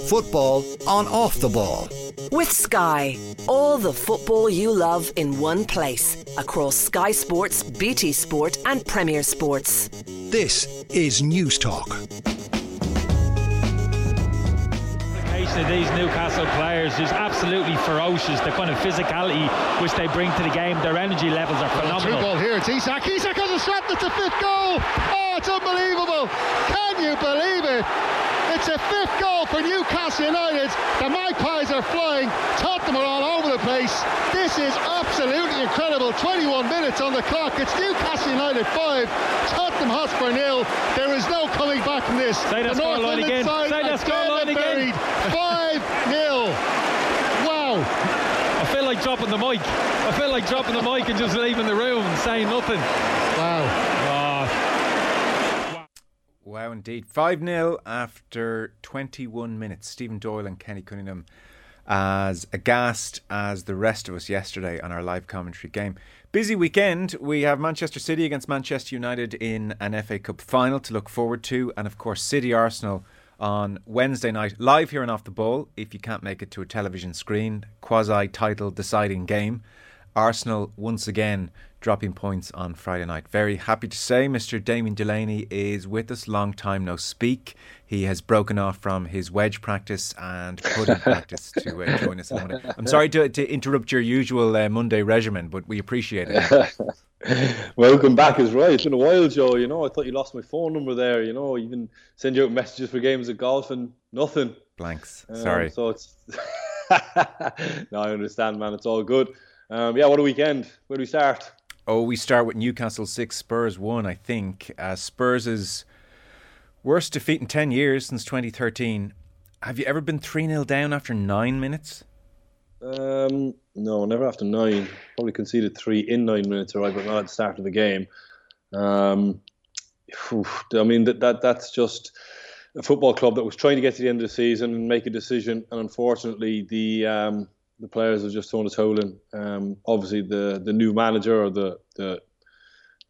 Football on off the ball. With Sky, all the football you love in one place across Sky Sports, BT Sport, and Premier Sports. This is News Talk. The complication of these Newcastle players is absolutely ferocious. The kind of physicality which they bring to the game, their energy levels are phenomenal. Through ball here, it's Isak. Isak has a shot. It's a fifth goal. Oh, it's unbelievable. Can you believe it? It's a fifth goal for Newcastle United. The Magpies are flying. Tottenham are all over the place. This is absolutely incredible. 21 minutes on the clock. It's Newcastle United 5, Tottenham Hotspur nil. There is no coming back from this. Say that scoreline again. Say that scoreline again. 5 0. Wow. I feel like dropping the mic. I feel like dropping the mic and just leaving the room and saying nothing. Wow. Wow, indeed. 5 0 after 21 minutes. Stephen Doyle and Kenny Cunningham as aghast as the rest of us yesterday on our live commentary game. Busy weekend. We have Manchester City against Manchester United in an FA Cup final to look forward to, and of course, City Arsenal on Wednesday night, live here and off the ball. If you can't make it to a television screen, quasi title deciding game. Arsenal once again dropping points on Friday night. Very happy to say Mr. Damien Delaney is with us. Long time no speak. He has broken off from his wedge practice and pudding practice to uh, join us. I'm sorry to, to interrupt your usual uh, Monday regimen, but we appreciate it. Welcome back is right. It's been a while, Joe. You know, I thought you lost my phone number there. You know, even send you out messages for games of golf and nothing. Blanks. Um, sorry. So it's. no, I understand, man. It's all good. Um, yeah, what a weekend. Where do we start? Oh, we start with Newcastle 6, Spurs 1, I think. Uh, Spurs' worst defeat in 10 years since 2013. Have you ever been 3 0 down after nine minutes? Um, no, never after nine. Probably conceded three in nine minutes, right, but not at the start of the game. Um, I mean, that, that that's just a football club that was trying to get to the end of the season and make a decision, and unfortunately, the um, the players have just thrown a toll in. Um, obviously, the the new manager or the the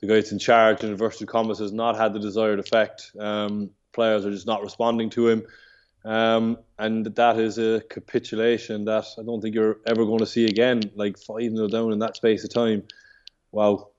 the guy that's in charge in inverted commas has not had the desired effect. Um, players are just not responding to him, um, and that is a capitulation that I don't think you're ever going to see again. Like five 0 down in that space of time. Wow.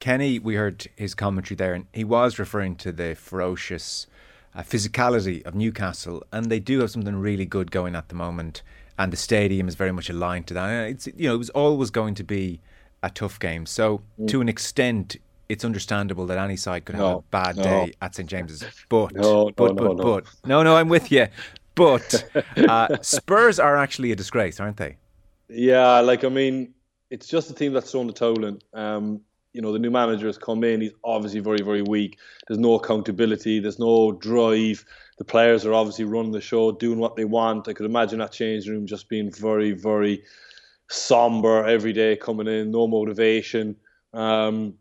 Kenny, we heard his commentary there, and he was referring to the ferocious uh, physicality of Newcastle, and they do have something really good going at the moment and the stadium is very much aligned to that. It's you know it was always going to be a tough game. So mm. to an extent, it's understandable that any side could have a bad no. day at St James's. But no, but but but no, no, I'm with you. But uh, Spurs are actually a disgrace, aren't they? Yeah, like I mean, it's just a team that's thrown the toll in. Um, you know, the new manager has come in. He's obviously very, very weak. There's no accountability. There's no drive the players are obviously running the show, doing what they want. I could imagine that changing room just being very, very somber every day coming in, no motivation. Um,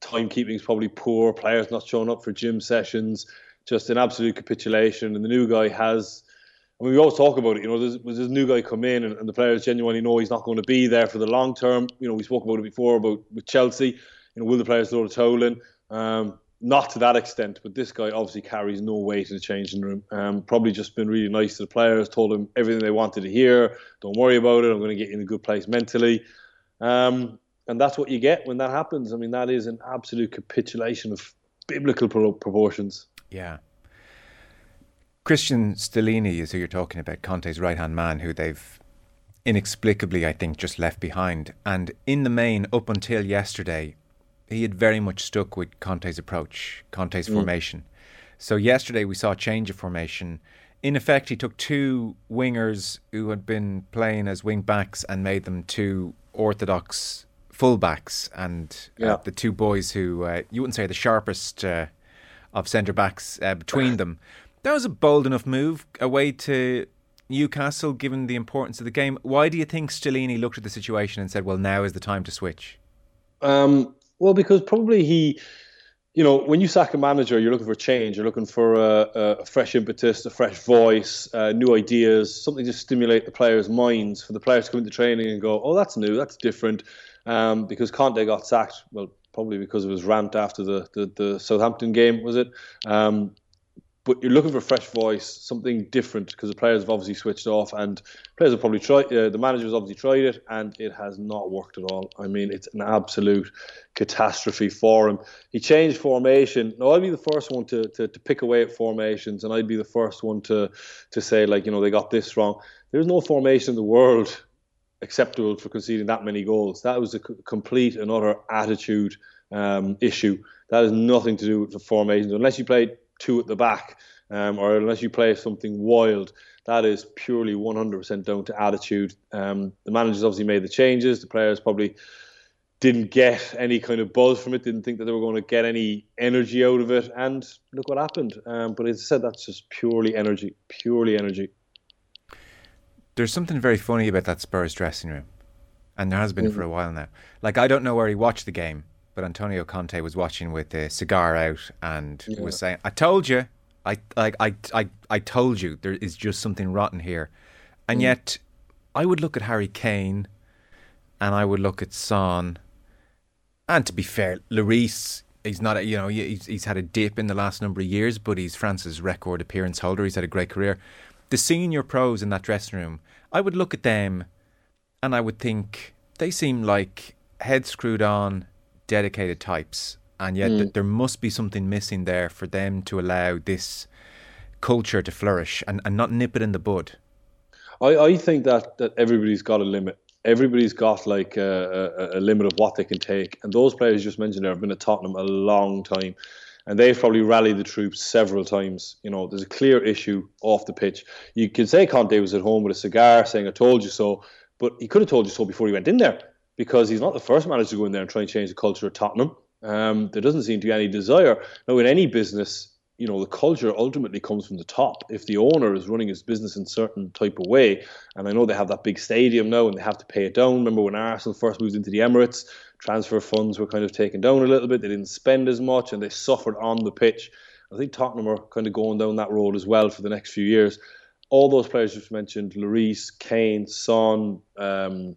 timekeeping is probably poor. Players not showing up for gym sessions, just an absolute capitulation. And the new guy has. I mean, we always talk about it. You know, there's this new guy come in, and, and, the players genuinely know he's not going to be there for the long term. You know, we spoke about it before about with Chelsea. You know, will the players throw the towel in? Um, not to that extent, but this guy obviously carries no weight in the changing room. Um, probably just been really nice to the players, told them everything they wanted to hear. Don't worry about it. I'm going to get you in a good place mentally. Um, and that's what you get when that happens. I mean, that is an absolute capitulation of biblical pro- proportions. Yeah. Cristian Stellini is who you're talking about, Conte's right hand man, who they've inexplicably, I think, just left behind. And in the main, up until yesterday, he had very much stuck with Conte's approach, Conte's mm. formation. So yesterday we saw a change of formation. In effect, he took two wingers who had been playing as wing backs and made them two orthodox fullbacks, and uh, yeah. uh, the two boys who uh, you wouldn't say the sharpest uh, of centre backs uh, between them. That was a bold enough move away to Newcastle, given the importance of the game. Why do you think Stellini looked at the situation and said, "Well, now is the time to switch"? Um, well, because probably he, you know, when you sack a manager, you're looking for change. You're looking for a, a fresh impetus, a fresh voice, uh, new ideas, something to stimulate the players' minds for the players to come into training and go, "Oh, that's new, that's different." Um, because Conte got sacked, well, probably because of his rant after the the, the Southampton game, was it? Um, but you're looking for a fresh voice, something different, because the players have obviously switched off, and players have probably tried. Uh, the managers obviously tried it, and it has not worked at all. I mean, it's an absolute catastrophe for him. He changed formation. Now, I'd be the first one to, to, to pick away at formations, and I'd be the first one to to say like, you know, they got this wrong. There's no formation in the world acceptable for conceding that many goals. That was a complete and utter attitude um, issue. That has nothing to do with the formations, unless you play two at the back, um, or unless you play something wild. That is purely 100% down to attitude. Um, the managers obviously made the changes. The players probably didn't get any kind of buzz from it, didn't think that they were going to get any energy out of it. And look what happened. Um, but as I said, that's just purely energy, purely energy. There's something very funny about that Spurs dressing room, and there has been mm-hmm. for a while now. Like, I don't know where he watched the game, but Antonio Conte was watching with a cigar out and yeah. was saying, "I told you, I like I I I told you there is just something rotten here," and mm. yet I would look at Harry Kane, and I would look at Son, and to be fair, Lloris. He's not, a, you know, he's, he's had a dip in the last number of years, but he's France's record appearance holder. He's had a great career. The senior pros in that dressing room, I would look at them, and I would think they seem like head screwed on, dedicated types, and yet mm. th- there must be something missing there for them to allow this culture to flourish and, and not nip it in the bud. I, I think that, that everybody's got a limit. Everybody's got like a, a, a limit of what they can take, and those players you just mentioned there have been at Tottenham a long time and they've probably rallied the troops several times. You know, there's a clear issue off the pitch. You could say Conte was at home with a cigar saying, I told you so, but he could have told you so before he went in there because he's not the first manager to go in there and try and change the culture of Tottenham. Um, there doesn't seem to be any desire. Now, in any business, you know, the culture ultimately comes from the top. If the owner is running his business in a certain type of way, and I know they have that big stadium now and they have to pay it down. Remember when Arsenal first moved into the Emirates, transfer funds were kind of taken down a little bit. They didn't spend as much and they suffered on the pitch. I think Tottenham are kind of going down that road as well for the next few years. All those players you've mentioned, Lloris, Kane, Son, um,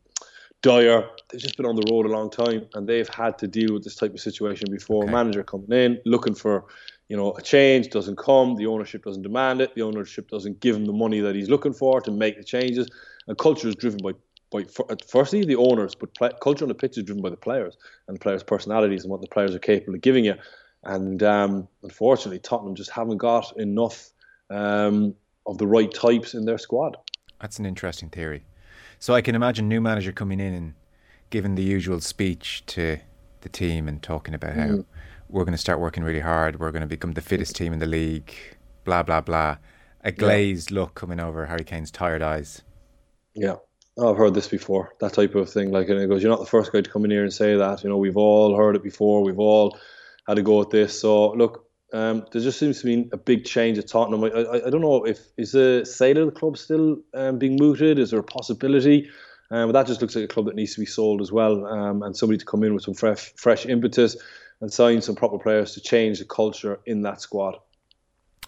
Dier, they've just been on the road a long time and they've had to deal with this type of situation before. Okay. Manager coming in, looking for, you know, a change doesn't come, the ownership doesn't demand it, the ownership doesn't give him the money that he's looking for to make the changes. And culture is driven by, by firstly the owners, but play, culture on the pitch is driven by the players and the players' personalities and what the players are capable of giving you. And um, unfortunately, Tottenham just haven't got enough um, of the right types in their squad. That's an interesting theory. So I can imagine new manager coming in and giving the usual speech to the team and talking about how mm. we're going to start working really hard, we're going to become the fittest team in the league, blah blah blah. A glazed yeah. look coming over Harry Kane's tired eyes. Yeah. Oh, I've heard this before, that type of thing. Like, and it goes, you're not the first guy to come in here and say that. You know, we've all heard it before. We've all had to go at this. So, look, um, there just seems to be a big change at Tottenham. I, I, I don't know if is the sale of the club still um, being mooted. Is there a possibility? Um, but that just looks like a club that needs to be sold as well, um, and somebody to come in with some fresh, fresh impetus and sign some proper players to change the culture in that squad.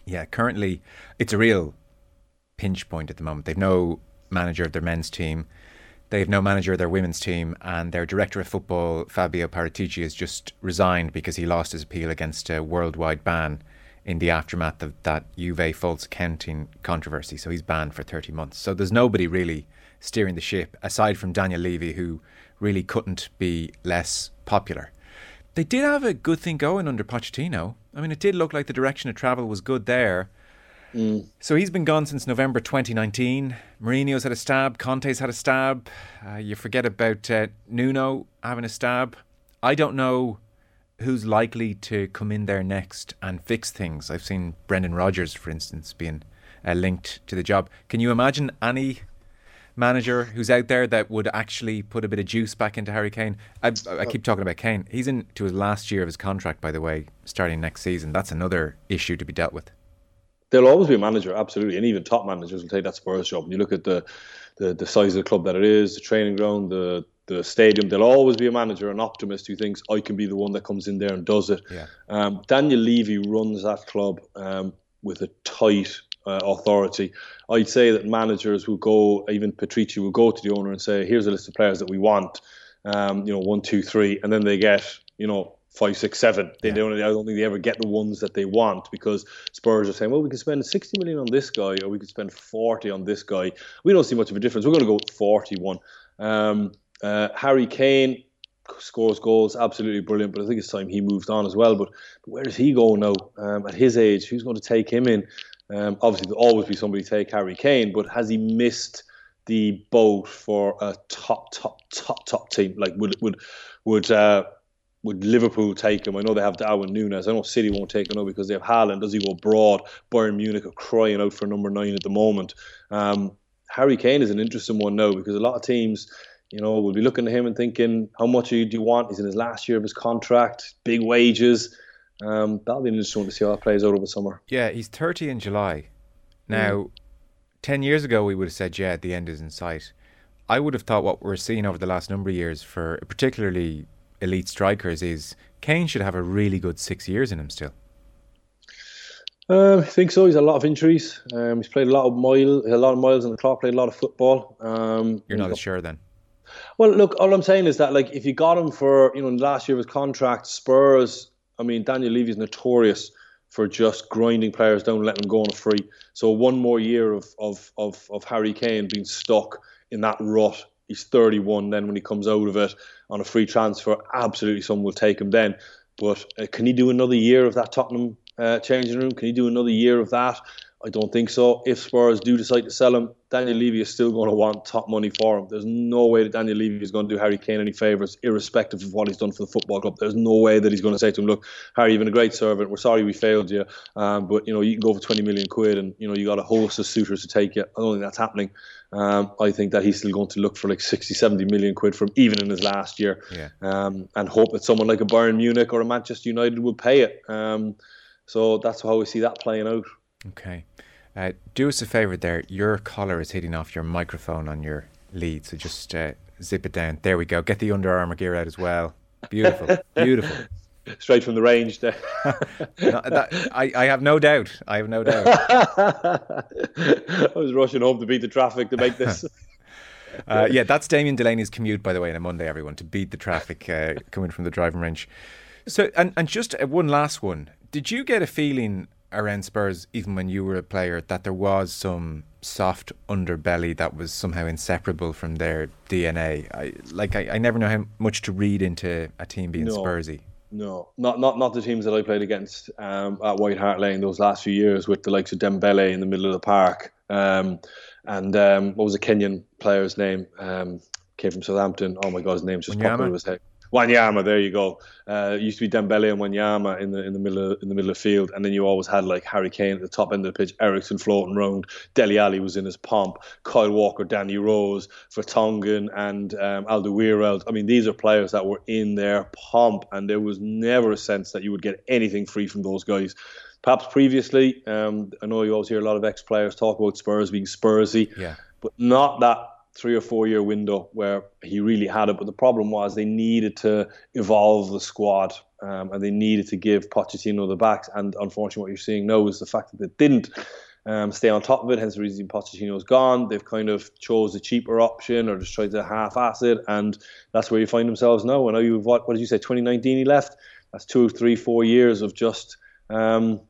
Yeah, currently it's a real pinch point at the moment. They've no manager of their men's team. They have no manager of their women's team, and their director of football, Fabio Paratici, has just resigned because he lost his appeal against a worldwide ban in the aftermath of that Juve false accounting controversy. So he's banned for 30 months. So there's nobody really steering the ship aside from Daniel Levy, who really couldn't be less popular. They did have a good thing going under Pochettino. I mean, it did look like the direction of travel was good there. Mm. So he's been gone since November 2019. Mourinho's had a stab. Conte's had a stab. Uh, you forget about uh, Nuno having a stab. I don't know who's likely to come in there next and fix things. I've seen Brendan Rodgers, for instance, being uh, linked to the job. Can you imagine any manager who's out there that would actually put a bit of juice back into Harry Kane? I, I keep talking about Kane. He's into his last year of his contract, by the way, starting next season. That's another issue to be dealt with there'll always be a manager, absolutely, and even top managers will take that Spurs job. When you look at the, the the size of the club that it is, the training ground, the the stadium, there'll always be a manager, an optimist who thinks I can be the one that comes in there and does it. Yeah. Um, Daniel Levy runs that club um, with a tight uh, authority. I'd say that managers will go, even Paratici will go to the owner and say, "Here's a list of players that we want." Um, you know, one, two, three, and then they get, you know, five, six, seven. They yeah. don't. I don't think they ever get the ones that they want because Spurs are saying, well, we can spend 60 million on this guy, or we could spend 40 on this guy. We don't see much of a difference. We're going to go with 41. Um, uh, Harry Kane scores goals, absolutely brilliant. But I think it's time he moved on as well. But, but where does he go now? Um, at his age, who's going to take him in? Um, obviously, there'll always be somebody take Harry Kane, but has he missed the boat for a top, top, top, top team? Like would would would uh, would Liverpool take him? I know they have Darwin Nunez. I know City won't take him now because they have Haaland. Does he go abroad? Bayern Munich are crying out for number nine at the moment. Um, Harry Kane is an interesting one now because a lot of teams, you know, will be looking at him and thinking, how much do you want? He's in his last year of his contract, big wages. Um, that'll be interesting to see how it plays out over summer. Yeah, he's 30 in July. Now, mm. 10 years ago, we would have said, yeah, the end is in sight. I would have thought what we're seeing over the last number of years for particularly elite strikers is Kane should have a really good six years in him still. Um, I think so. He's had a lot of injuries. Um, he's played a lot of mile, a lot of miles on the clock. Played a lot of football. Um, You're not as sure then. Well, look, all I'm saying is that like if you got him for you know last year of his contract, Spurs. I mean, Daniel Levy is notorious for just grinding players down and letting them go on a free. So one more year of of of, of Harry Kane being stuck in that rut. He's 31 then when he comes out of it on a free transfer. Absolutely, someone will take him then. But uh, can he do another year of that Tottenham uh, changing room? Can he do another year of that? I don't think so. If Spurs do decide to sell him, Daniel Levy is still going to want top money for him. There's no way that Daniel Levy is going to do Harry Kane any favours, irrespective of what he's done for the football club. There's no way that he's going to say to him, "Look, Harry, you've been a great servant. We're sorry we failed you, um, but you know you can go for 20 million quid, and you know you got a host of suitors to take you." I don't think that's happening. Um, I think that he's still going to look for like 60, 70 million quid from even in his last year, yeah. um, and hope that someone like a Bayern Munich or a Manchester United will pay it. Um, so that's how we see that playing out. Okay. Uh, do us a favour there. Your collar is hitting off your microphone on your lead, so just uh, zip it down. There we go. Get the Under Armour gear out as well. Beautiful, beautiful. Straight from the range no, that, I, I have no doubt. I have no doubt. I was rushing home to beat the traffic to make this. Uh, yeah, that's Damien Delaney's commute, by the way, on a Monday, everyone, to beat the traffic uh, coming from the driving range. So, and, and just uh, one last one. Did you get a feeling around Spurs, even when you were a player, that there was some soft underbelly that was somehow inseparable from their DNA. I like I, I never know how much to read into a team being no, Spursy. No, not not not the teams that I played against um, at White Hart Lane those last few years with the likes of Dembele in the middle of the park. Um, and um, what was the Kenyan player's name? Um, came from Southampton. Oh my God, his name's just popped out of his head. Wanyama, there you go. Uh, used to be Dembele and Wanyama in the in the middle of, in the middle of the field, and then you always had like Harry Kane at the top end of the pitch, Eriksen floating round, Dele Alli was in his pomp, Kyle Walker, Danny Rose, Vertonghen, and um, Alderweireld. I mean, these are players that were in their pomp, and there was never a sense that you would get anything free from those guys. Perhaps previously, um, I know you always hear a lot of ex-players talk about Spurs being Spursy, yeah. but not that three or four year window where he really had it. But the problem was they needed to evolve the squad um, and they needed to give Pochettino the backs. And unfortunately, what you're seeing now is the fact that they didn't um, stay on top of it. Hence the reason Pochettino's gone. They've kind of chose a cheaper option or just tried to half-ass it, and that's where you find themselves now. And now you've what? What did you say? 2019 he left. That's two, three, four years of just. Um,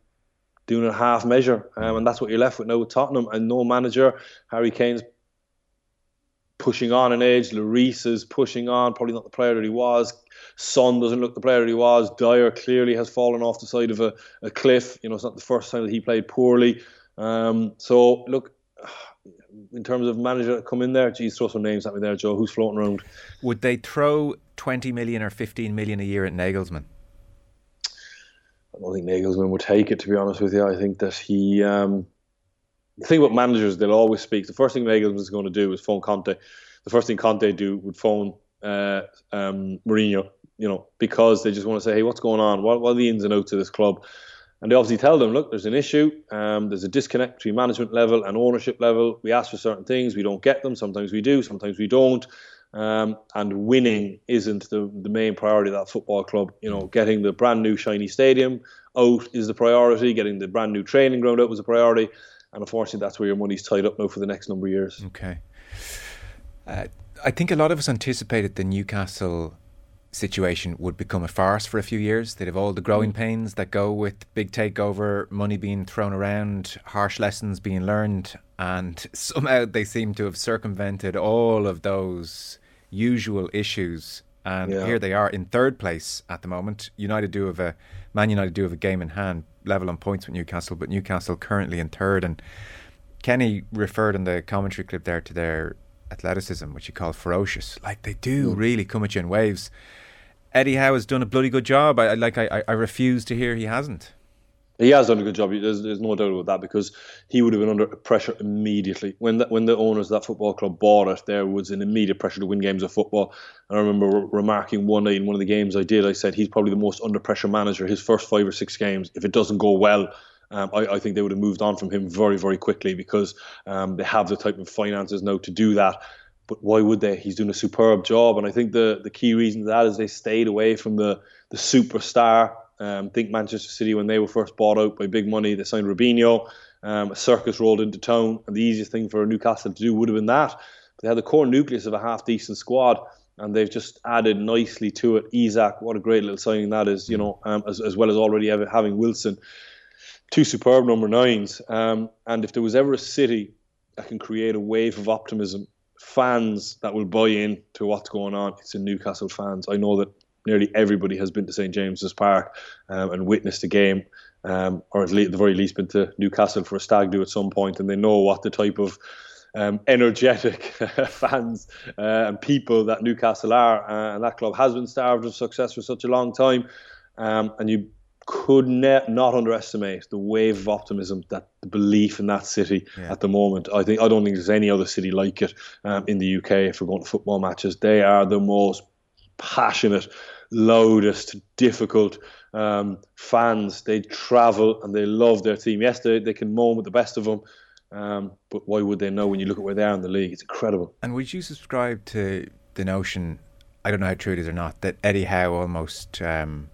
doing a half measure, um, and that's what you're left with now with Tottenham and no manager. Harry Kane's pushing on in age. Lloris is pushing on, probably not the player that he was. Son doesn't look the player that he was. Dier clearly has fallen off the side of a, a cliff. You know, it's not the first time that he played poorly. Um, so, look, in terms of manager that come in there, geez, throw some names at me there, Joe. Who's floating around? Would they throw 20 million or 15 million a year at Nagelsmann? I don't think Nagelsmann would take it, to be honest with you. I think that he. Um, the thing about managers, they'll always speak. The first thing Nagelsmann is going to do is phone Conte. The first thing Conte do would phone uh, um, Mourinho, you know, because they just want to say, hey, what's going on? What, what are the ins and outs of this club? And they obviously tell them, look, there's an issue. Um, there's a disconnect between management level and ownership level. We ask for certain things, we don't get them. Sometimes we do, sometimes we don't. Um, and winning isn't the, the main priority of that football club. You know, getting the brand new shiny stadium out is the priority. Getting the brand new training ground out was a priority and unfortunately, that's where your money's tied up now for the next number of years. Okay. Uh, I think a lot of us anticipated the Newcastle situation would become a farce for a few years. They'd have all the growing pains that go with big takeover, money being thrown around, harsh lessons being learned, and somehow they seem to have circumvented all of those usual issues. And Yeah. here they are in third place at the moment. United do have a Man United do have a game in hand, level on points with Newcastle, but Newcastle currently in third. And Kenny referred in the commentary clip there to their athleticism, which he called ferocious. Like they do hmm. really come at you in waves. Eddie Howe has done a bloody good job. I I- like. I, I refuse to hear he hasn't. He has done a good job. There's, there's no doubt about that because he would have been under pressure immediately when the, when the owners of that football club bought it. There was an immediate pressure to win games of football. And I remember re- remarking one night in one of the games I did, I said he's probably the most under pressure manager. His first five or six games, if it doesn't go well, um, I, I think they would have moved on from him very very quickly because um, they have the type of finances now to do that. But why would they? He's doing a superb job, and I think the the key reason to that is they stayed away from the the superstar. Um, think Manchester City when they were first bought out by big money, they signed Robinho. Um, a circus rolled into town, and the easiest thing for Newcastle to do would have been that. But they had the core nucleus of a half decent squad, and they've just added nicely to it. Isak, what a great little signing that is, you know, um, as, as well as already having Wilson two superb number nines. Um, and if there was ever a city that can create a wave of optimism, fans that will buy in to what's going on, it's in Newcastle fans. I know that nearly everybody has been to St James's Park um, and witnessed a game, um, or at, le- at the very least been to Newcastle for a stag do at some point, and they know what the type of um, energetic fans uh, and people that Newcastle are, uh, and that club has been starved of success for such a long time. Um, and you could ne- not underestimate the wave of optimism that the belief in that city at the moment. I think I don't think there's any other city like it um, in the UK. If we're going to football matches, they are the most passionate, loudest, difficult um, fans. They travel and they love their team. Yes, they, they can moan with the best of them, um, but why would they know when you look at where they are in the league? It's incredible. And would you subscribe to the notion? I don't know how true it is or not that Eddie Howe almost um,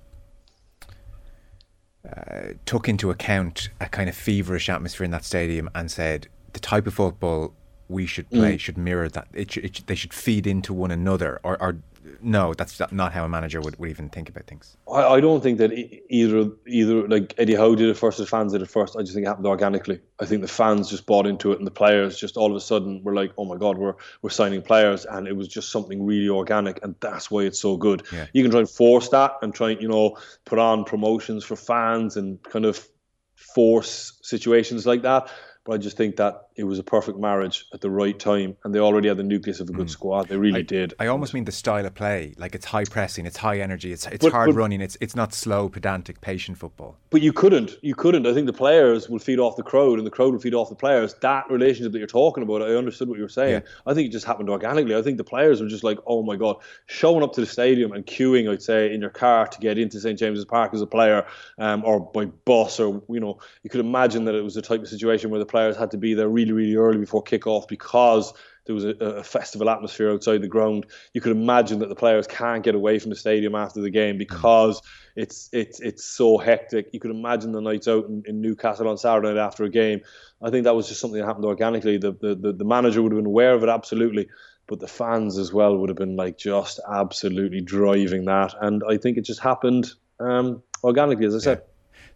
uh, took into account a kind of feverish atmosphere in that stadium and said the type of football we should play should mirror that. It should, it should, they should feed into one another. Or, or no, that's not how a manager would, would even think about things. I, I don't think that either either like Eddie Howe did it first, or the fans did it first. I just think it happened organically. I think the fans just bought into it, and the players just all of a sudden were like, "Oh my God, we're we're signing players," and it was just something really organic, and that's why it's so good. Yeah. You can try and force that, and try and you know put on promotions for fans and kind of force situations like that. But I just think that it was a perfect marriage at the right time, and they already had the nucleus of a good squad. They really I, did. I almost mean the style of play. Like it's high pressing, it's high energy, it's it's But- hard but- running. It's it's not slow, pedantic, patient football. But you couldn't. You couldn't. I think the players will feed off the crowd, and the crowd will feed off the players. That relationship that you're talking about, I understood what you were saying. I think it just happened organically. I think the players were just like, "Oh my god!" Showing up to the stadium and queuing, I'd say, in your car to get into St James's Park as a player, um, or by bus, or you know, you could imagine that it was the type of situation where the players had to be there really, really really early before kick-off because there was a, a festival atmosphere outside the ground. You could imagine that the players can't get away from the stadium after the game because it's it's it's so hectic. You could imagine the nights out in, in Newcastle on Saturday night after a game. I think that was just something that happened organically. The, the the the manager would have been aware of it absolutely, but the fans as well would have been like just absolutely driving that. And I think it just happened um, organically, as I said.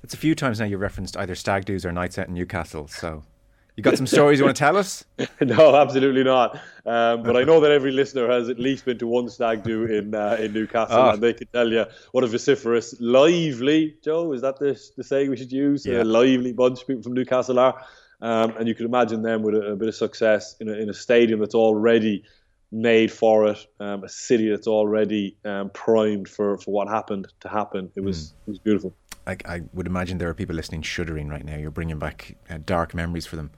It's a few times now you referenced either stag do's or nights out in Newcastle. So you got some stories you want to tell us? no, absolutely not. Um, but I know that every listener has at least been to one stag do in uh, in Newcastle, Ah. and they can tell you what a vociferous, lively Joe is that the the saying we should use? Yeah. A lively bunch of people from Newcastle are, um, and you can imagine them with a, a bit of success in a, in a stadium that's already made for it, um, a city that's already um, primed for, for what happened to happen. It was it was beautiful. I, I would imagine there are people listening shuddering right now. You're bringing back uh, dark memories for them.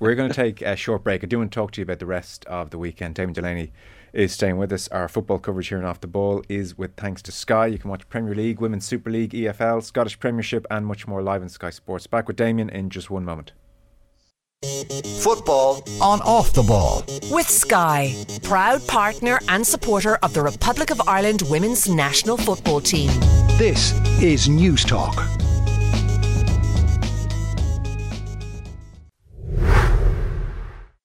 We're going to take a short break. I do want to talk to you about the rest of the weekend. Damien Delaney is staying with us. Our football coverage here on Off the Ball is with thanks to Sky. You can watch Premier League, Women's Super League, EFL, Scottish Premiership, and much more live on Sky Sports. Back with Damien in just one moment. Football on off the ball. With Sky, proud partner and supporter of the Republic of Ireland women's national football team. This is News Talk.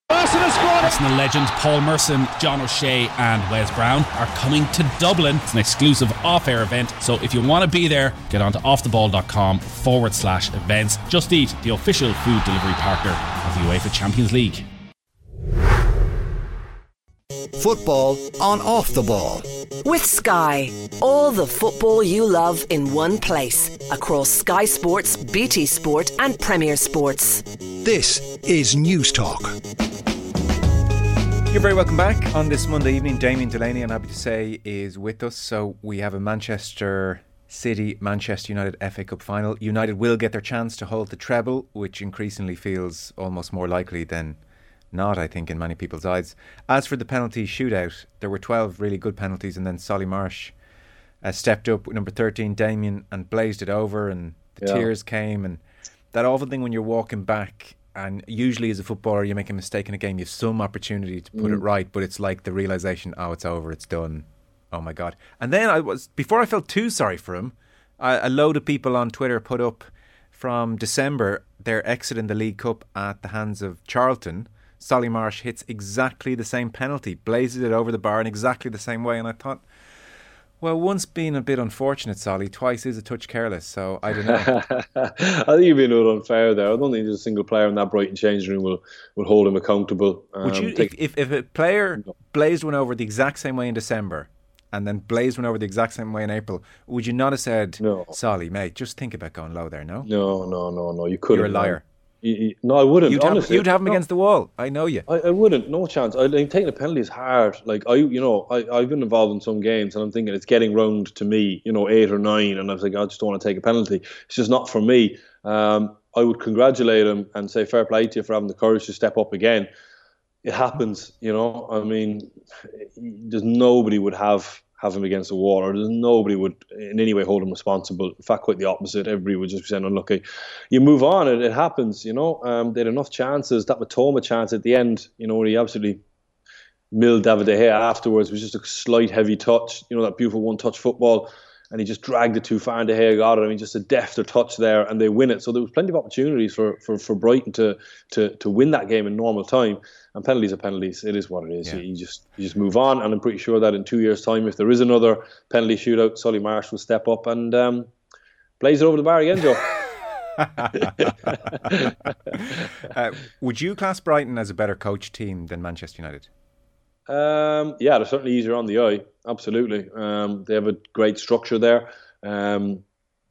Arsenal legends Paul Merson, John O'Shea, and Wes Brown are coming to Dublin. It's an exclusive off air event. So if you want to be there, get on to offtheball.com forward slash events. Just Eat, the official food delivery partner of the UEFA Champions League. Football on off the ball. With Sky, all the football you love in one place across Sky Sports, BT Sport, and Premier Sports. This is News Talk. You're very welcome back on this Monday evening. Damien Delaney, I'm happy to say, is with us. So we have a Manchester City Manchester United FA Cup final. United will get their chance to hold the treble, which increasingly feels almost more likely than not, I think, in many people's eyes. As for the penalty shootout, there were 12 really good penalties, and then Solly March uh, stepped up with number 13, Damien, and blazed it over, and the Yeah. tears came. And that awful thing when you're walking back, and usually as a footballer, you make a mistake in a game, you have some opportunity to put it right, but it's like the realization, oh, it's over, it's done. Oh my God. And then I was, before I felt too sorry for him, a, a load of people on Twitter put up from December their exit in the League Cup at the hands of Charlton. Solly March hits exactly the same penalty, blazes it over the bar in exactly the same way. And I thought, well, once being a bit unfortunate, Solly, twice is a touch careless. So I don't know. I think you've been a little unfair there. I don't think there's a single player in that Brighton changing room will, will hold him accountable. Would you, Um, take- if, if, if a player blazed one over the exact same way in December and then blazed one over the exact same way in April, would you not have said, No. Solly, mate, just think about going low there, no? no, no, no, no. You couldn't. You're a liar. You- no, I wouldn't. You'd have, you'd have him No. against the wall. I know you. I, I wouldn't, no chance. I think taking a penalty is hard. Like I, you know, I, I've been involved in some games, and I'm thinking it's getting round to me, you know, eight or nine, and I was like, I just don't want to take a penalty. It's just not for me. Um, I would congratulate him and say fair play to you for having the courage to step up again. It happens, you know. I mean, there's nobody would have have him against the wall, or nobody would in any way hold him responsible. In fact, quite the opposite. Everybody would just be saying unlucky. You move on, it, it happens, you know. Um, they had enough chances. That Mitoma chance at the end, you know, where he absolutely milled David De Gea afterwards was just a slight heavy touch, you know, that beautiful one touch football. And he just dragged it too far and De Gea got it. I mean, just a defter touch there and they win it. So there was plenty of opportunities for, for, for Brighton to, to, to win that game in normal time. And penalties are penalties. It is what it is. Yeah. You, you just you just move on. And I'm pretty sure that in two years' time, if there is another penalty shootout, Solly March will step up and um, blaze it over the bar again, Joe. Uh, would you class Brighton as a better coach team than Manchester United? Um, yeah, they're certainly easier on the eye. Absolutely. Um, they have a great structure there. Um,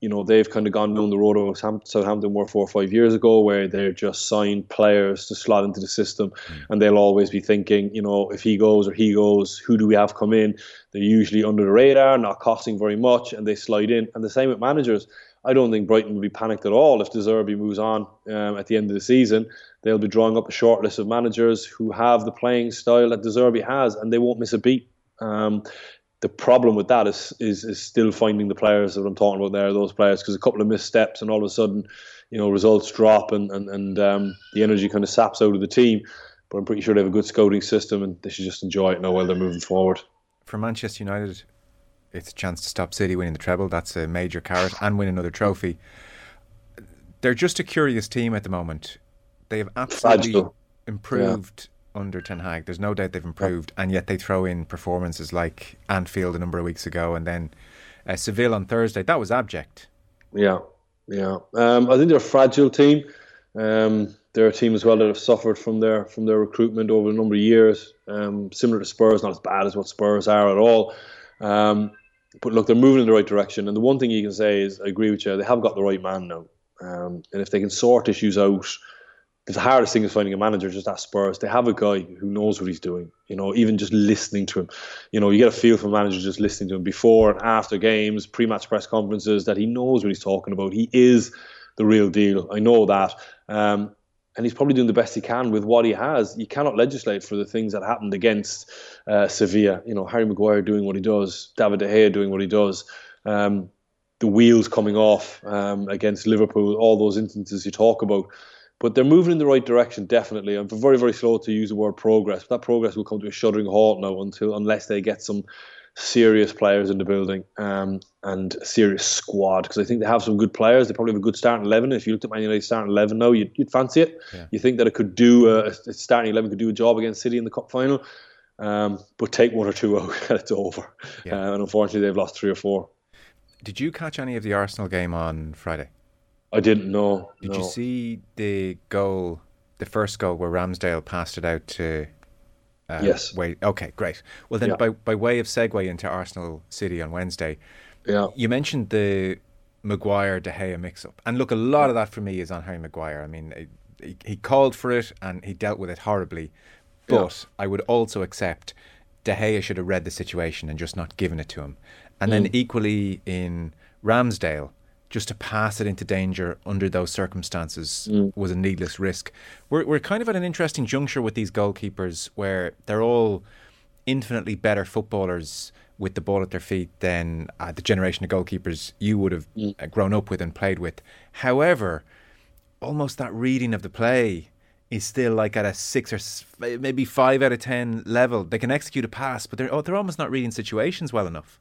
you know, they've kind of gone down the road of Southampton were four or five years ago, where they're just signed players to slot into the system, and they'll always be thinking, you know, if he goes or he goes, who do we have come in? They're usually under the radar, not costing very much, and they slide in. And the same with managers. I don't think Brighton will be panicked at all if De Zerbi moves on um, at the end of the season. They'll be drawing up a short list of managers who have the playing style that De Zerbi has, and they won't miss a beat. Um, the problem with that is, is is still finding the players that I'm talking about there, those players, because a couple of missteps and all of a sudden, you know, results drop and and, and um, the energy kind of saps out of the team. But I'm pretty sure they have a good scouting system and they should just enjoy it now while they're moving forward. For Manchester United, it's a chance to stop City winning the treble. That's a major carrot and win another trophy. They're just a curious team at the moment. They have absolutely Fragile. improved under Ten Hag. There's no doubt they've improved, and yet they throw in performances like Anfield a number of weeks ago, and then uh, Seville on Thursday. That was abject. Yeah, yeah. Um, I think they're a fragile team. Um, they're a team as well that have suffered from their from their recruitment over a number of years. Um, similar to Spurs, not as bad as what Spurs are at all. Um, but look, they're moving in the right direction. And the one thing you can say is, I agree with you. They have got the right man now. Um, and if they can sort issues out, the hardest thing is finding a manager. Just at Spurs, they have a guy who knows what he's doing. You know, even just listening to him, you know, you get a feel from managers just listening to him before and after games, pre-match press conferences, that he knows what he's talking about. He is the real deal. I know that. Um, and he's probably doing the best he can with what he has. You cannot legislate for the things that happened against uh, Sevilla. You know, Harry Maguire doing what he does, David De Gea doing what he does, um, the wheels coming off um, against Liverpool, all those instances you talk about. but they're moving in the right direction, definitely. I'm very, very slow to use the word progress. But that progress will come to a shuddering halt now until unless they get some serious players in the building um, and a serious squad because I think they have some good players. They probably have a good starting eleven. If you looked at Man United starting eleven now, you'd, you'd fancy it. Yeah. You think that it could do a, a, starting eleven could do a job against City in the cup final, um, but take one or two out, it's over. Yeah. Uh, and unfortunately, they've lost three or four. Did you catch any of the Arsenal game on Friday? I didn't know. Did no. you see the goal, the first goal where Ramsdale passed it out to uh, yes. Way, okay, great. Well, then, yeah. by, by way of segue into Arsenal City on Wednesday, yeah. you mentioned the Maguire De Gea mix up. And look, a lot of that for me is on Harry Maguire. I mean, he, he called for it and he dealt with it horribly. But yeah. I would also accept De Gea should have read the situation and just not given it to him. And mm. then, equally in Ramsdale, just to pass it into danger under those circumstances mm. was a needless risk. We're, we're kind of at an interesting juncture with these goalkeepers where they're all infinitely better footballers with the ball at their feet than uh, the generation of goalkeepers you would have mm. Uh, grown up with and played with. However, almost that reading of the play is still like at a six or maybe five out of ten level. They can execute a pass, but they're oh, they're almost not reading situations well enough.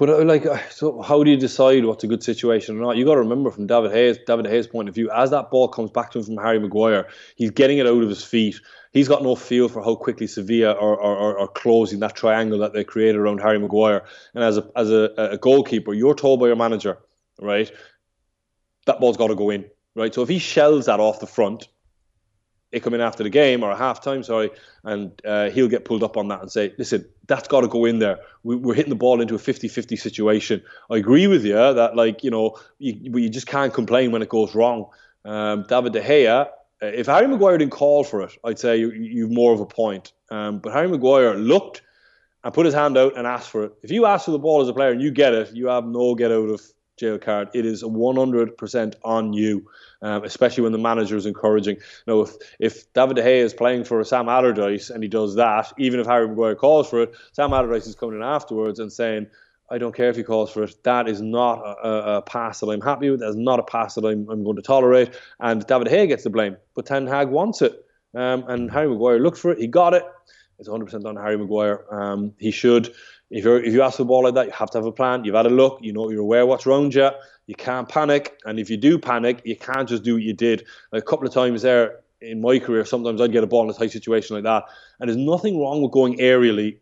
But uh, like, uh, so how do you decide what's a good situation or not? You got to remember from David De Gea, David De Gea' point of view, as that ball comes back to him from Harry Maguire, he's getting it out of his feet. He's got no feel for how quickly Sevilla are, are, are closing that triangle that they created around Harry Maguire. And as a as a, a goalkeeper, you're told by your manager, right, that ball's got to go in, right. So if he shells that off the front, they come in after the game or a half time, sorry, and uh, he'll get pulled up on that and say, listen, that's got to go in there. We, are hitting the ball into a 50 50 situation. I agree with you that, like, you know, you, you just can't complain when it goes wrong. Um, David De Gea, uh, if Harry Maguire didn't call for it, I'd say you, you've more of a point. Um, but Harry Maguire looked and put his hand out and asked for it. If you ask for the ball as a player and you get it, you have no get out of jail card. It is 100% on you um, especially when the manager is encouraging. You know, if, if David De Gea is playing for Sam Allardyce and he does that, even if Harry Maguire calls for it, Sam Allardyce is coming in afterwards and saying, I don't care if he calls for it. That is not a, a pass that I'm happy with. That's not a pass that I'm, I'm, going to tolerate. And David Gea gets the blame, but Ten Hag wants it. Um, and Harry Maguire looked for it. He got it. It's 100% on Harry Maguire. Um, he should. If you if you ask for a ball like that, you have to have a plan. You've had a look. You know you're aware what's around you. You can't panic, and if you do panic, you can't just do what you did. Like a couple of times there in my career, sometimes I'd get a ball in a tight situation like that, and there's nothing wrong with going aerially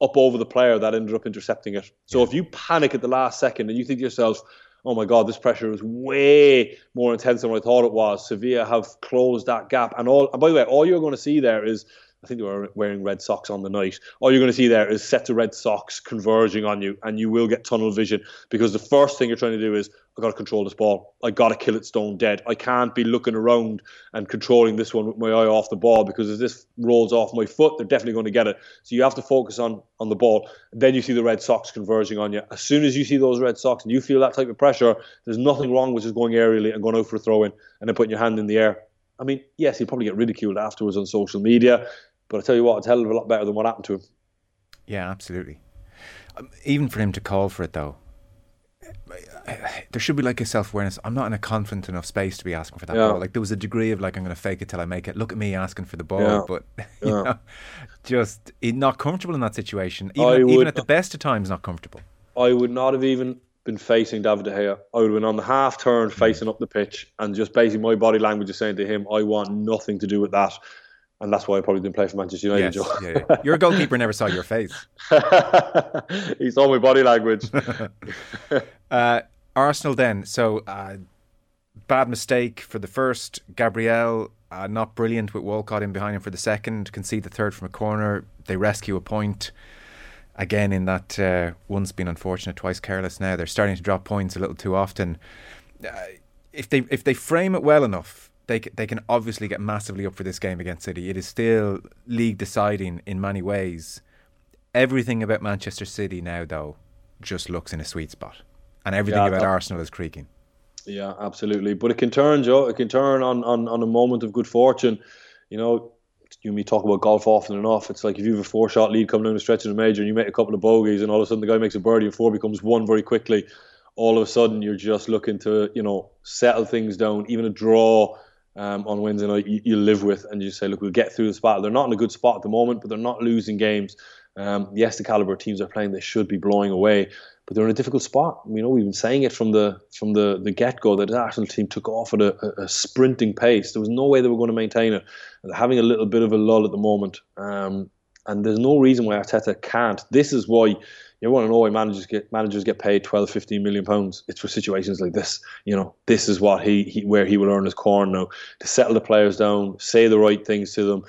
up over the player that ended up intercepting it. So if you panic at the last second and you think to yourself, oh my God, this pressure is way more intense than what I thought it was. Sevilla have closed that gap. And all and by the way, all you're going to see there is I think they were wearing red socks on the night. All you're going to see there is sets of red socks converging on you, and you will get tunnel vision because the first thing you're trying to do is I've got to control this ball. I've got to kill it stone dead. I can't be looking around and controlling this one with my eye off the ball because if this rolls off my foot, they're definitely going to get it. So you have to focus on on the ball. Then you see the red socks converging on you. As soon as you see those red socks and you feel that type of pressure, there's nothing wrong with just going aerially and going out for a throw in and then putting your hand in the air. I mean, yes, you'll probably get ridiculed afterwards on social media. But I tell you what, it's a hell of a lot better than what happened to him. Yeah, absolutely. Um, even for him to call for it, though, there should be like a self awareness. I'm not in a confident enough space to be asking for that yeah. ball. Like there was a degree of like I'm going to fake it till I make it. Look at me asking for the ball, yeah. but you yeah. know, just not comfortable in that situation. Even, even at the best of times, not comfortable. I would not have even been facing David De Gea. I would have been on the half turn, facing up the pitch, and just basically my body language is saying to him, "I want nothing to do with that." And that's why I probably didn't play for Manchester United. Yes, yeah, yeah. Your goalkeeper never saw your face. he saw my body language. uh, Arsenal then. So uh, bad mistake for the first. Gabriel uh, not brilliant with Walcott in behind him for the second. Concede the third from a corner. They rescue a point. Again, in that uh, once been unfortunate, twice careless. Now they're starting to drop points a little too often. Uh, if they if they frame it well enough, they they can obviously get massively up for this game against City. It is still league deciding in many ways. Everything about Manchester City now, though, just looks in a sweet spot, and everything yeah, about that, Arsenal is creaking. Yeah, absolutely. But it can turn, Joe. It can turn on, on, on a moment of good fortune. You know, you and me talk about golf often enough. It's like if you have a four shot lead coming down the stretch of the major and you make a couple of bogeys, and all of a sudden the guy makes a birdie and four becomes one very quickly. All of a sudden you're just looking to you know settle things down. Even a draw um, on Wednesday night you, you, live with, and you say, look, we'll get through this battle. They're not in a good spot at the moment, but they're not losing games. Um, yes, the caliber teams are playing, they should be blowing away, but they're in a difficult spot. You know, we've been saying it from the from the, the get go that the Arsenal team took off at a, a, sprinting pace. There was no way they were going to maintain it. They're having a little bit of a lull at the moment, um, and there's no reason why Arteta can't. This is why you want to know why managers get managers get paid 12, 15 million pounds. It's for situations like this. You know, this is what he, he where he will earn his corn now to settle the players down, say the right things to them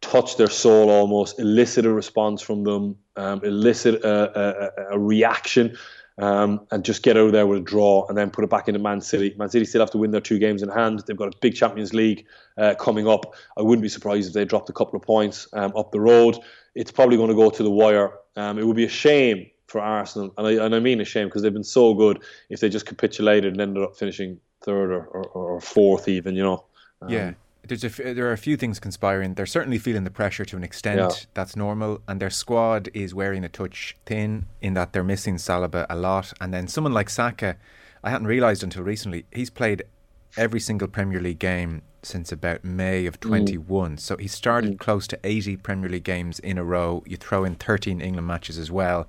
touch their soul almost, elicit a response from them, um, elicit a, a, a reaction, um, and just get out there with a draw and then put it back into Man City. Man City still have to win their two games in hand. They've got a big Champions League uh, coming up. I wouldn't be surprised if they dropped a couple of points um, up the road. It's probably going to go to the wire. Um, it would be a shame for Arsenal, and I, and I mean a shame because they've been so good if they just capitulated and ended up finishing third or, or, or fourth even, you know. Um, yeah there's a, there are a few things conspiring. They're certainly feeling the pressure to an extent. Yeah. That's normal. And their squad is wearing a touch thin in that they're missing Saliba a lot. And then someone like Saka, I hadn't realised until recently, he's played every single Premier League game since about May of 21. Mm. So he started mm. close to 80 Premier League games in a row. You throw in 13 England matches as well.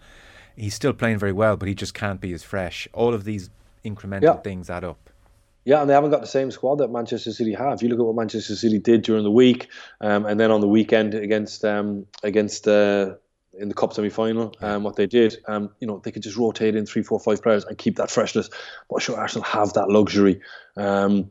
He's still playing very well, but he just can't be as fresh. All of these incremental yeah. things add up. Yeah, and they haven't got the same squad that Manchester City have. You look at what Manchester City did during the week, um, and then on the weekend against um, against uh, in the cup semi final, um, what they did, um, you know, they could just rotate in three, four, five players and keep that freshness. But sure, Arsenal have that luxury. Um,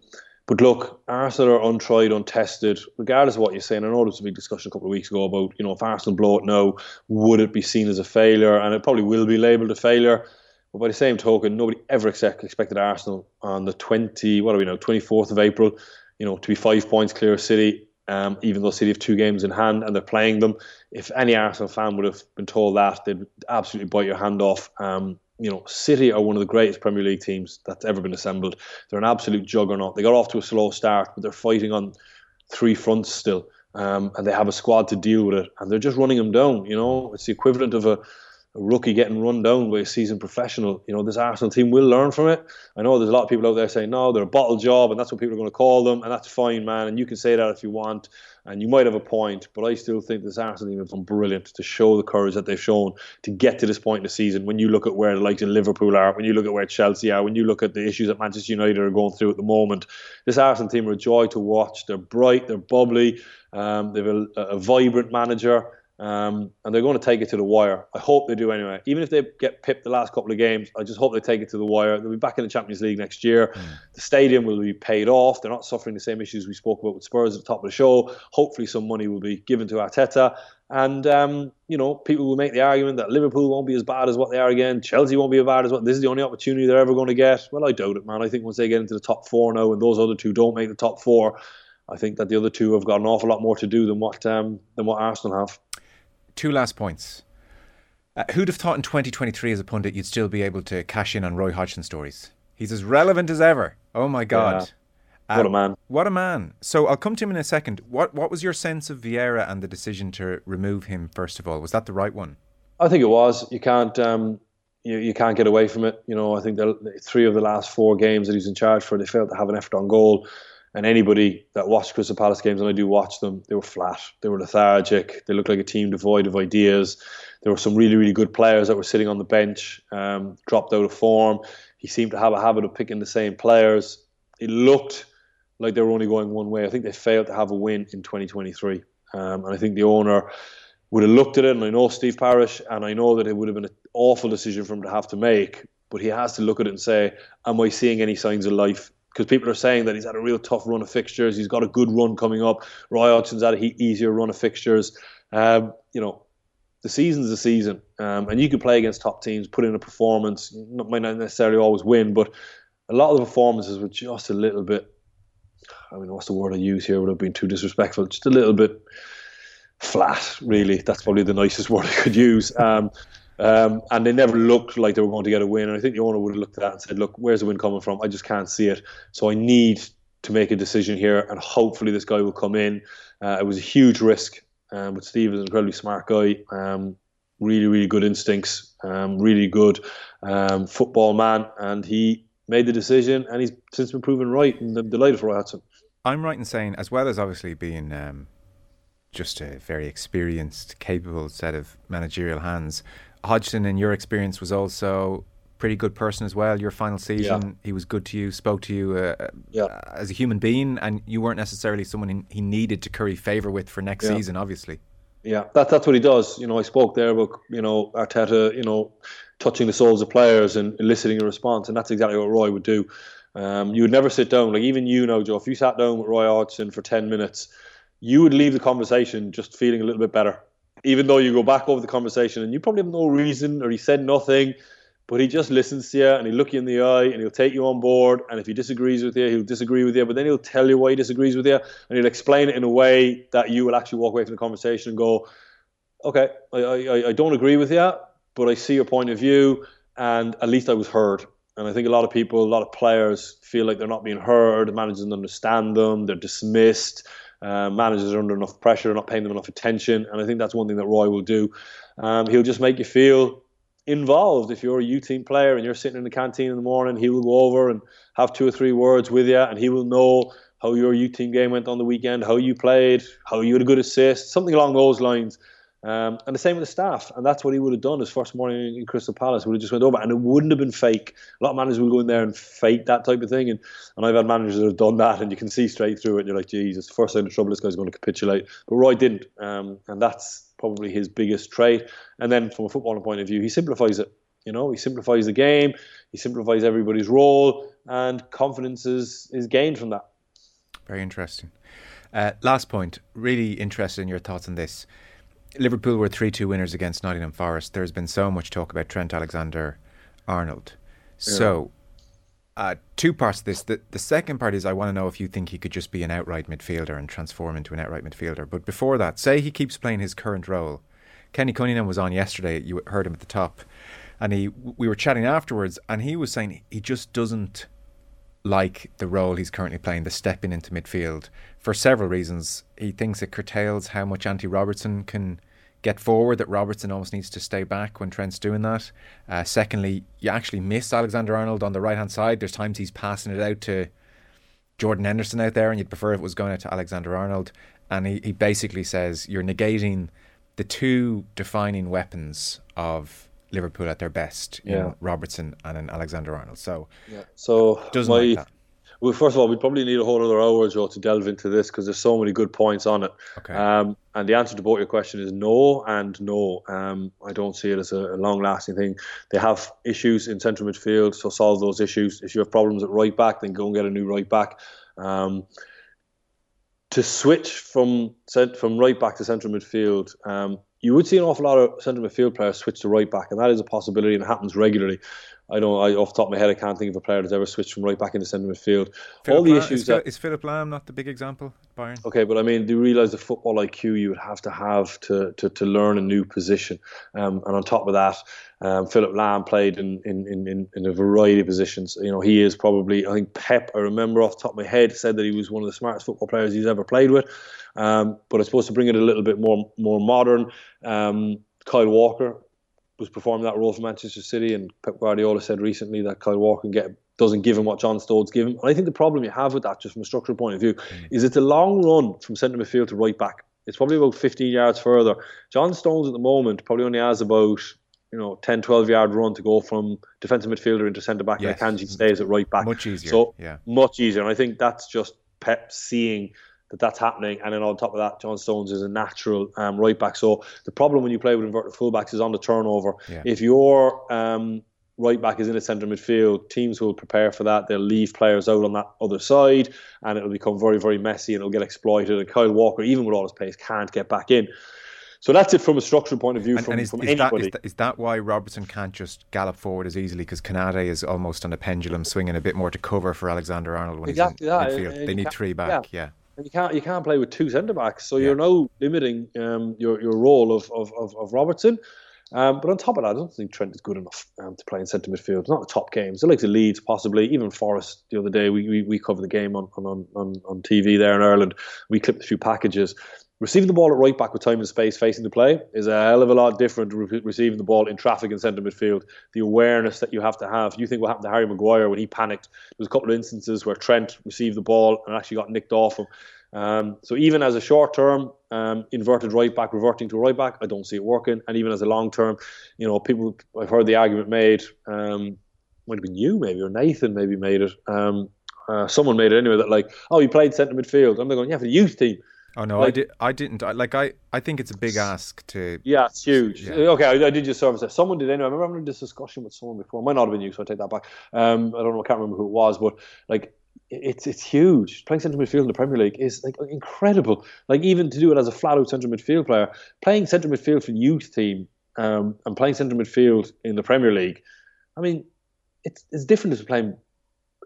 but look, Arsenal are untried, untested, regardless of what you're saying. I know there was a big discussion a couple of weeks ago about, you know, if Arsenal blow it now, would it be seen as a failure? And it probably will be labelled a failure. But by the same token, nobody ever expected Arsenal on the 20, what are we now, 24th of April, you know, to be five points clear of City, um, even though City have two games in hand and they're playing them. If any Arsenal fan would have been told that, they'd absolutely bite your hand off. Um, you know, City are one of the greatest Premier League teams that's ever been assembled. They're an absolute juggernaut. They got off to a slow start, but they're fighting on three fronts still. Um, and they have a squad to deal with it, and they're just running them down. You know, it's the equivalent of a a rookie getting run down by a seasoned professional. You know, this Arsenal team will learn from it. I know there's a lot of people out there saying, no, they're a bottle job, and that's what people are going to call them, and that's fine, man. And you can say that if you want, and you might have a point, but I still think this Arsenal team have done brilliant to show the courage that they've shown to get to this point in the season. When you look at where the likes of Liverpool are, when you look at where Chelsea are, when you look at the issues that Manchester United are going through at the moment, this Arsenal team are a joy to watch. They're bright, they're bubbly, um, they've a, a vibrant manager. Um, and they're going to take it to the wire. I hope they do anyway. Even if they get pipped the last couple of games, I just hope they take it to the wire. They'll be back in the Champions League next year. Mm. The stadium will be paid off. They're not suffering the same issues we spoke about with Spurs at the top of the show. Hopefully, some money will be given to Arteta. And, um, you know, people will make the argument that Liverpool won't be as bad as what they are again. Chelsea won't be as bad as what this is the only opportunity they're ever going to get. Well, I doubt it, man. I think once they get into the top four now and those other two don't make the top four, I think that the other two have got an awful lot more to do than what um, than what Arsenal have two last points. Uh, who'd have thought in 2023 as a pundit you'd still be able to cash in on Roy Hodgson stories? He's as relevant as ever. Oh my God. Yeah. What a man. What a man. So I'll come to him in a second. What what was your sense of Vieira and the decision to remove him first of all? Was that the right one? I think it was. You can't um, you, you can't get away from it. You know, I think the three of the last four games that he's in charge for, they failed to have an effort on goal. And anybody that watched Crystal Palace games, and I do watch them, they were flat. They were lethargic. They looked like a team devoid of ideas. There were some really, really good players that were sitting on the bench, um, dropped out of form. He seemed to have a habit of picking the same players. It looked like they were only going one way. I think they failed to have a win in 2023. Um, and I think the owner would have looked at it, and I know Steve Parish, and I know that it would have been an awful decision for him to have to make. But he has to look at it and say, Am I seeing any signs of life because people are saying that he's had a real tough run of fixtures. He's got a good run coming up. Roy Hodgson's had a easier run of fixtures. Um, you know, the season's a season, um, and you can play against top teams, put in a performance. You might not necessarily always win, but a lot of the performances were just a little bit. I mean, what's the word I use here Would have been too disrespectful? Just a little bit flat, really. That's probably the nicest word I could use. Um, um, and they never looked like they were going to get a win. And I think the owner would have looked at that and said, "Look, where's the win coming from? I just can't see it. So I need to make a decision here, and hopefully this guy will come in." Uh, it was a huge risk, um, but Steve is an incredibly smart guy. Um, really, really good instincts. Um, really good um, football man, and he made the decision, and he's since been proven right. And I'm delighted for Roy Hodgson. I'm right in saying, as well as obviously being um, just a very experienced, capable set of managerial hands, Hodgson, in your experience, was also pretty good person as well. Your final season, yeah. he was good to you, spoke to you uh, uh, yeah. as a human being, and you weren't necessarily someone he needed to curry favour with for next yeah. season, obviously. Yeah, that, that's what he does. You know, I spoke there about you know Arteta, you know, touching the souls of players and eliciting a response, and that's exactly what Roy would do. Um, you would never sit down, like even you know, Joe. If you sat down with Roy Hodgson for ten minutes, you would leave the conversation just feeling a little bit better, even though you go back over the conversation and you probably have no reason or he said nothing but he just listens to you and he'll look you in the eye and he'll take you on board. And if he disagrees with you, he'll disagree with you, but then he'll tell you why he disagrees with you and he'll explain it in a way that you will actually walk away from the conversation and go, okay, I, I, I don't agree with you, but I see your point of view and at least I was heard. And I think a lot of people, a lot of players feel like they're not being heard, managers don't understand them, they're dismissed. Uh, managers are under enough pressure, not paying them enough attention, and I think that's one thing that Roy will do. Um, he'll just make you feel involved. If you're a U team player and you're sitting in the canteen in the morning, he will go over and have two or three words with you, and he will know how your U team game went on the weekend, how you played, how you had a good assist, something along those lines. Um, and the same with the staff, and that's what he would have done his first morning in Crystal Palace. Would have just went over, and it wouldn't have been fake. A lot of managers will go in there and fake that type of thing, and, and I've had managers that have done that, and you can see straight through it. And you're like, Jesus, first sign of trouble, this guy's going to capitulate. But Roy didn't, um, and that's probably his biggest trait. And then from a footballing point of view, he simplifies it. You know, he simplifies the game, he simplifies everybody's role, and confidence is, is gained from that. Very interesting. Uh, last point, really interested in your thoughts on this. Liverpool were 3 2 winners against Nottingham Forest. There's been so much talk about Trent Alexander Arnold. So, uh, two parts of this. The, the second part is I want to know if you think he could just be an outright midfielder and transform into an outright midfielder. But before that, say he keeps playing his current role. Kenny Cunningham was on yesterday. You heard him at the top, and he we were chatting afterwards, and he was saying he just doesn't like the role he's currently playing, the stepping into midfield, for several reasons. He thinks it curtails how much Andy Robertson can get forward that Robertson almost needs to stay back when Trent's doing that. Uh, secondly, you actually miss Alexander Arnold on the right hand side. There's times he's passing it out to Jordan Henderson out there, and you'd prefer if it was going out to Alexander Arnold. And he, he basically says you're negating the two defining weapons of Liverpool at their best, yeah. Robertson and in Alexander Arnold. So, yeah. so doesn't my, like that. Well, first of all, we probably need a whole other hour, Joe, to delve into this because there's so many good points on it. Okay. Um, and the answer to both your question is no and no. Um, I don't see it as a, a long-lasting thing. They have issues in central midfield, so solve those issues. If you have problems at right back, then go and get a new right back. Um, to switch from from right back to central midfield, um, you would see an awful lot of central midfield players switch to right back, and that is a possibility and it happens regularly. I don't. I off the top of my head, I can't think of a player that's ever switched from right back into centre midfield. Philip All the Lam, issues. Is, that, is Philip Lahm not the big example? Byron? Okay, but I mean, do you realise the football IQ you would have to have to to, to learn a new position? Um, and on top of that, um, Philip Lahm played in, in, in, in a variety of positions. You know, he is probably. I think Pep. I remember off the top of my head said that he was one of the smartest football players he's ever played with. Um, but I suppose to bring it a little bit more more modern, um, Kyle Walker was performing that role for Manchester City, and Pep Guardiola said recently that Kyle Walker get, doesn't give him what John Stones give him. And I think the problem you have with that, just from a structural point of view, mm. is it's a long run from centre midfield to right back. It's probably about 15 yards further. John Stones at the moment probably only has about you know 10, 12 yard run to go from defensive midfielder into centre back, yes. and Akanji stays at right back. Much easier. So yeah. much easier, and I think that's just Pep seeing that that's happening. And then on top of that, John Stones is a natural um, right back. So the problem when you play with inverted fullbacks is on the turnover. Yeah. If your um, right back is in a centre midfield, teams will prepare for that. They'll leave players out on that other side, and it'll become very, very messy, and it'll get exploited. And Kyle Walker, even with all his pace, can't get back in. So that's it from a structural point of view. And, from, and is, from is anybody. That, is, that, is that why Robertson can't just gallop forward as easily? Because Konate is almost on a pendulum, swinging a bit more to cover for Alexander Arnold when exactly he's in that. midfield. And they need three back. yeah. yeah. And you can't you can't play with two centre backs, so Yeah. you're now limiting um, your your role of of, of, of Robertson. Um, but on top of that, I don't think Trent is good enough um, to play in centre midfield. It's not the top games. The likes of Leeds, possibly even Forest. The other day, we we, we covered the game on, on, on, on TV there in Ireland. We clipped a few packages. Receiving the ball at right back with time and space facing the play is a hell of a lot different to re- receiving the ball in traffic in centre midfield. The awareness that you have to have. You think what happened to Harry Maguire when he panicked? There was a couple of instances where Trent received the ball and actually got nicked off him. Um, so even as a short term um, inverted right back reverting to a right back, I don't see it working. And even as a long term, you know, people I've heard the argument made. Um, might have been you maybe or Nathan maybe made it. Um, uh, someone made it anyway that like, oh, he played centre midfield. I'm going, yeah, for the youth team. Oh no, like, I did. I didn't. I, like I, I think it's a big ask to. Yeah, it's huge. Yeah. Okay, I, I, did just service. Someone did anyway. I remember having this discussion with someone before. It might not have been you, so I take that back. Um, I don't know. I can't remember who it was, but like it's it's huge. Playing centre midfield in the Premier League is like incredible. Like even to do it as a flat out centre midfield player, playing centre midfield for youth team um, and playing centre midfield in the Premier League. I mean, it's it's different to playing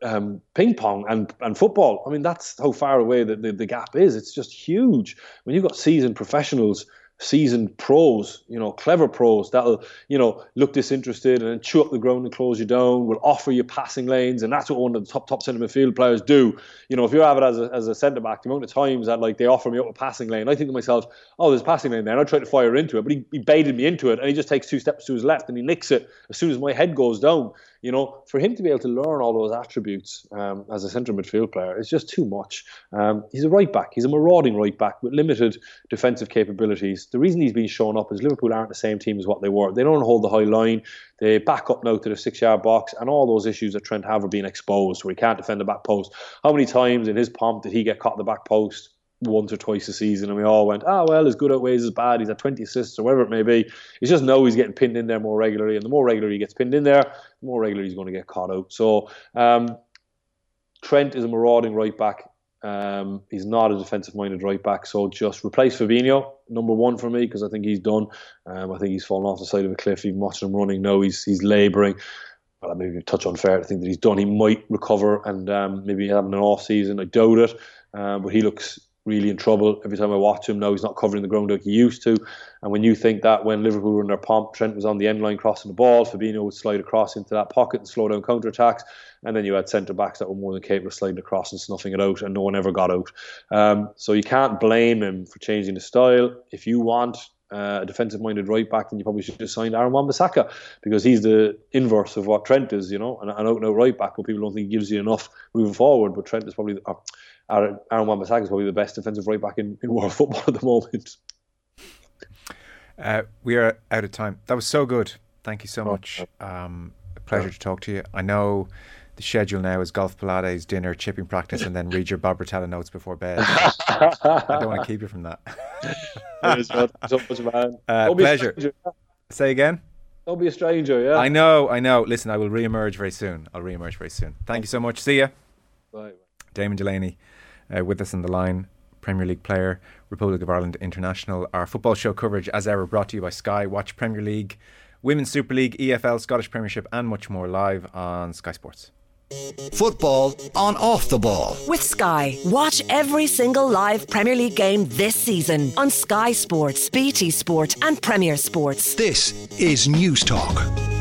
um, ping pong and, and football. I mean, that's how far away the, the, the gap is. It's just huge. When you've got seasoned professionals seasoned pros, you know, clever pros that'll, you know, look disinterested and chew up the ground and close you down, will offer you passing lanes, and that's what one of the top top centre midfield players do. You know, if you have it as a, as a centre back, the amount of times that like they offer me up a passing lane, I think to myself, oh, there's a passing lane there, and I try to fire into it, but he, he baited me into it, and he just takes two steps to his left and he nicks it as soon as my head goes down. You know, for him to be able to learn all those attributes um, as a centre midfield player is just too much. Um, he's a right back. He's a marauding right back with limited defensive capabilities. The reason he's been shown up is Liverpool aren't the same team as what they were. They don't hold the high line. They back up now to the six-yard box, and all those issues that Trent have are being exposed, where he can't defend the back post. How many times in his pomp did he get caught at the back post? Once or twice a season, and we all went, "Ah, oh, well, as good outweighs as bad. He's at 20 assists or whatever it may be." He's just know he's getting pinned in there more regularly, and the more regularly he gets pinned in there, the more regularly he's going to get caught out. So um, Trent is a marauding right back. Um, he's not a defensive-minded right back, so just replace Fabinho, number one for me, because I think he's done. Um, I think he's fallen off the side of a cliff. Even watching him running, no, he's he's labouring. Well, maybe a touch unfair to think that he's done. He might recover and um, maybe having an off season. I doubt it, um, but he looks really in trouble. Every time I watch him now, he's not covering the ground like he used to. And when you think that when Liverpool were in their pomp, Trent was on the end line crossing the ball, Fabinho would slide across into that pocket and slow down counter attacks. And then you had centre backs that were more than capable of sliding across and snuffing it out, and no one ever got out. Um, so you can't blame him for changing the style. If you want uh, a defensive-minded right back, then you probably should have signed Aaron Wan-Bissaka because he's the inverse of what Trent is, you know, an, an out-and-out right back. But people don't think he gives you enough moving forward. But Trent is probably, uh, Aaron, Aaron Wan-Bissaka is probably the best defensive right back in, in world football at the moment. Uh, we are out of time. That was so good. Thank you so much. Um, a pleasure to talk to you. I know the schedule now is golf, Pilates, dinner, chipping practice, and then read your Bob Rotella notes before bed. I don't want to keep you from that. so much, man. Uh, pleasure. Say again. Don't be a stranger, yeah. I know, I know. Listen, I will re-emerge very soon. I'll re-emerge very soon. Thank you so much. See ya. Bye. Damien Delaney uh, with us on the line, Premier League player, Republic of Ireland international. Our football show coverage, as ever, brought to you by Sky. Watch Premier League, Women's Super League, EFL, Scottish Premiership, and much more live on Sky Sports. Football on off the ball. With Sky. Watch every single live Premier League game this season on Sky Sports, BT Sport, and Premier Sports. This is Newstalk.